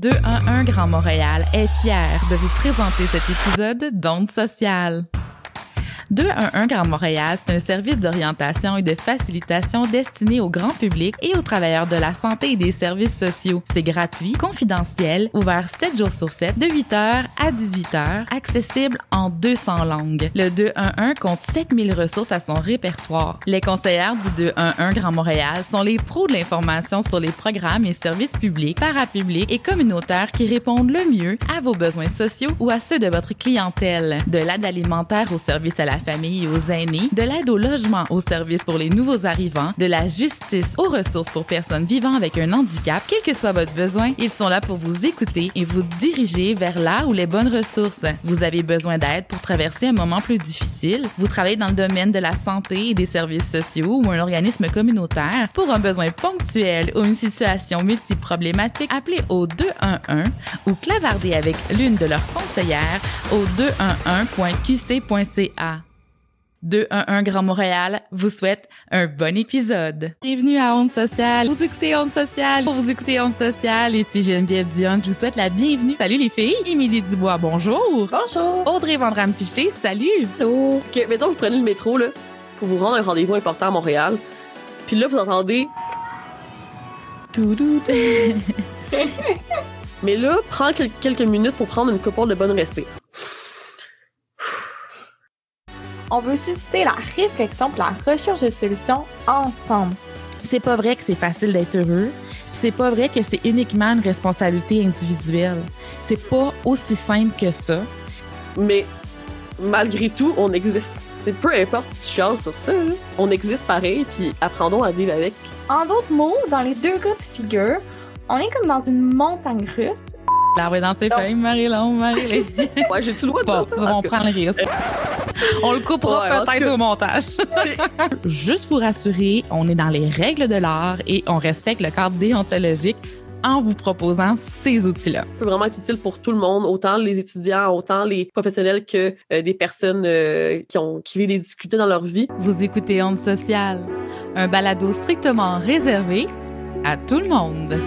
211 Grand Montréal est fier de vous présenter cet épisode d'Onde sociale. 211 Grand Montréal, c'est un service d'orientation et de facilitation destiné au grand public et aux travailleurs de la santé et des services sociaux. C'est gratuit, confidentiel, ouvert 7 jours sur 7, de 8h à 18h, accessible en 200 langues. Le 211 compte 7000 ressources à son répertoire. Les conseillères du 211 Grand Montréal sont les pros de l'information sur les programmes et services publics, parapublics et communautaires qui répondent le mieux à vos besoins sociaux ou à ceux de votre clientèle. De l'aide alimentaire au service à la famille aux aînés, de l'aide au logement aux services pour les nouveaux arrivants, de la justice aux ressources pour personnes vivant avec un handicap, quel que soit votre besoin, ils sont là pour vous écouter et vous diriger vers là où les bonnes ressources. Vous avez besoin d'aide pour traverser un moment plus difficile, vous travaillez dans le domaine de la santé et des services sociaux ou un organisme communautaire pour un besoin ponctuel ou une situation multiproblématique, appelez au 211 ou clavardez avec l'une de leurs conseillères au 211.qc.ca. 211 Grand Montréal vous souhaite un bon épisode. Bienvenue à Onde Sociale. Vous écoutez Onde Sociale. Pour vous écouter Onde Sociale, ici Geneviève Dion. Je vous souhaite la bienvenue. Salut les filles. Émilie Dubois, bonjour. Bonjour. Audrey Vandram Piché, salut. Allô. OK, mettons que vous prenez le métro là, pour vous rendre à un rendez-vous important à Montréal. Puis là, vous entendez... Tout, tout, tout. Mais là, prends quel- quelques minutes pour prendre une couple de bonne respect. On veut susciter la réflexion pour la recherche de solutions ensemble. C'est pas vrai que c'est facile d'être heureux. C'est pas vrai que c'est uniquement une responsabilité individuelle. C'est pas aussi simple que ça. Mais malgré tout, on existe. C'est peu importe si tu chiales sur ça, là. on existe pareil, puis apprendons à vivre avec. En d'autres mots, dans les deux cas de figure, on est comme dans une montagne russe. L'arbre dans ses Non. feuilles, Marie-Laure, Marie Ouais, j'ai-tu le droit de Bon, ça? On prend le risque. On le coupera Ouais, peut-être au montage. Juste vous rassurer, on est dans les règles de l'art et on respecte le cadre déontologique en vous proposant ces outils-là. peut vraiment être utile pour tout le monde, autant les étudiants, autant les professionnels que euh, des personnes euh, qui, ont, qui vivent des difficultés dans leur vie. Vous écoutez Onde sociale, un balado strictement réservé à tout le monde.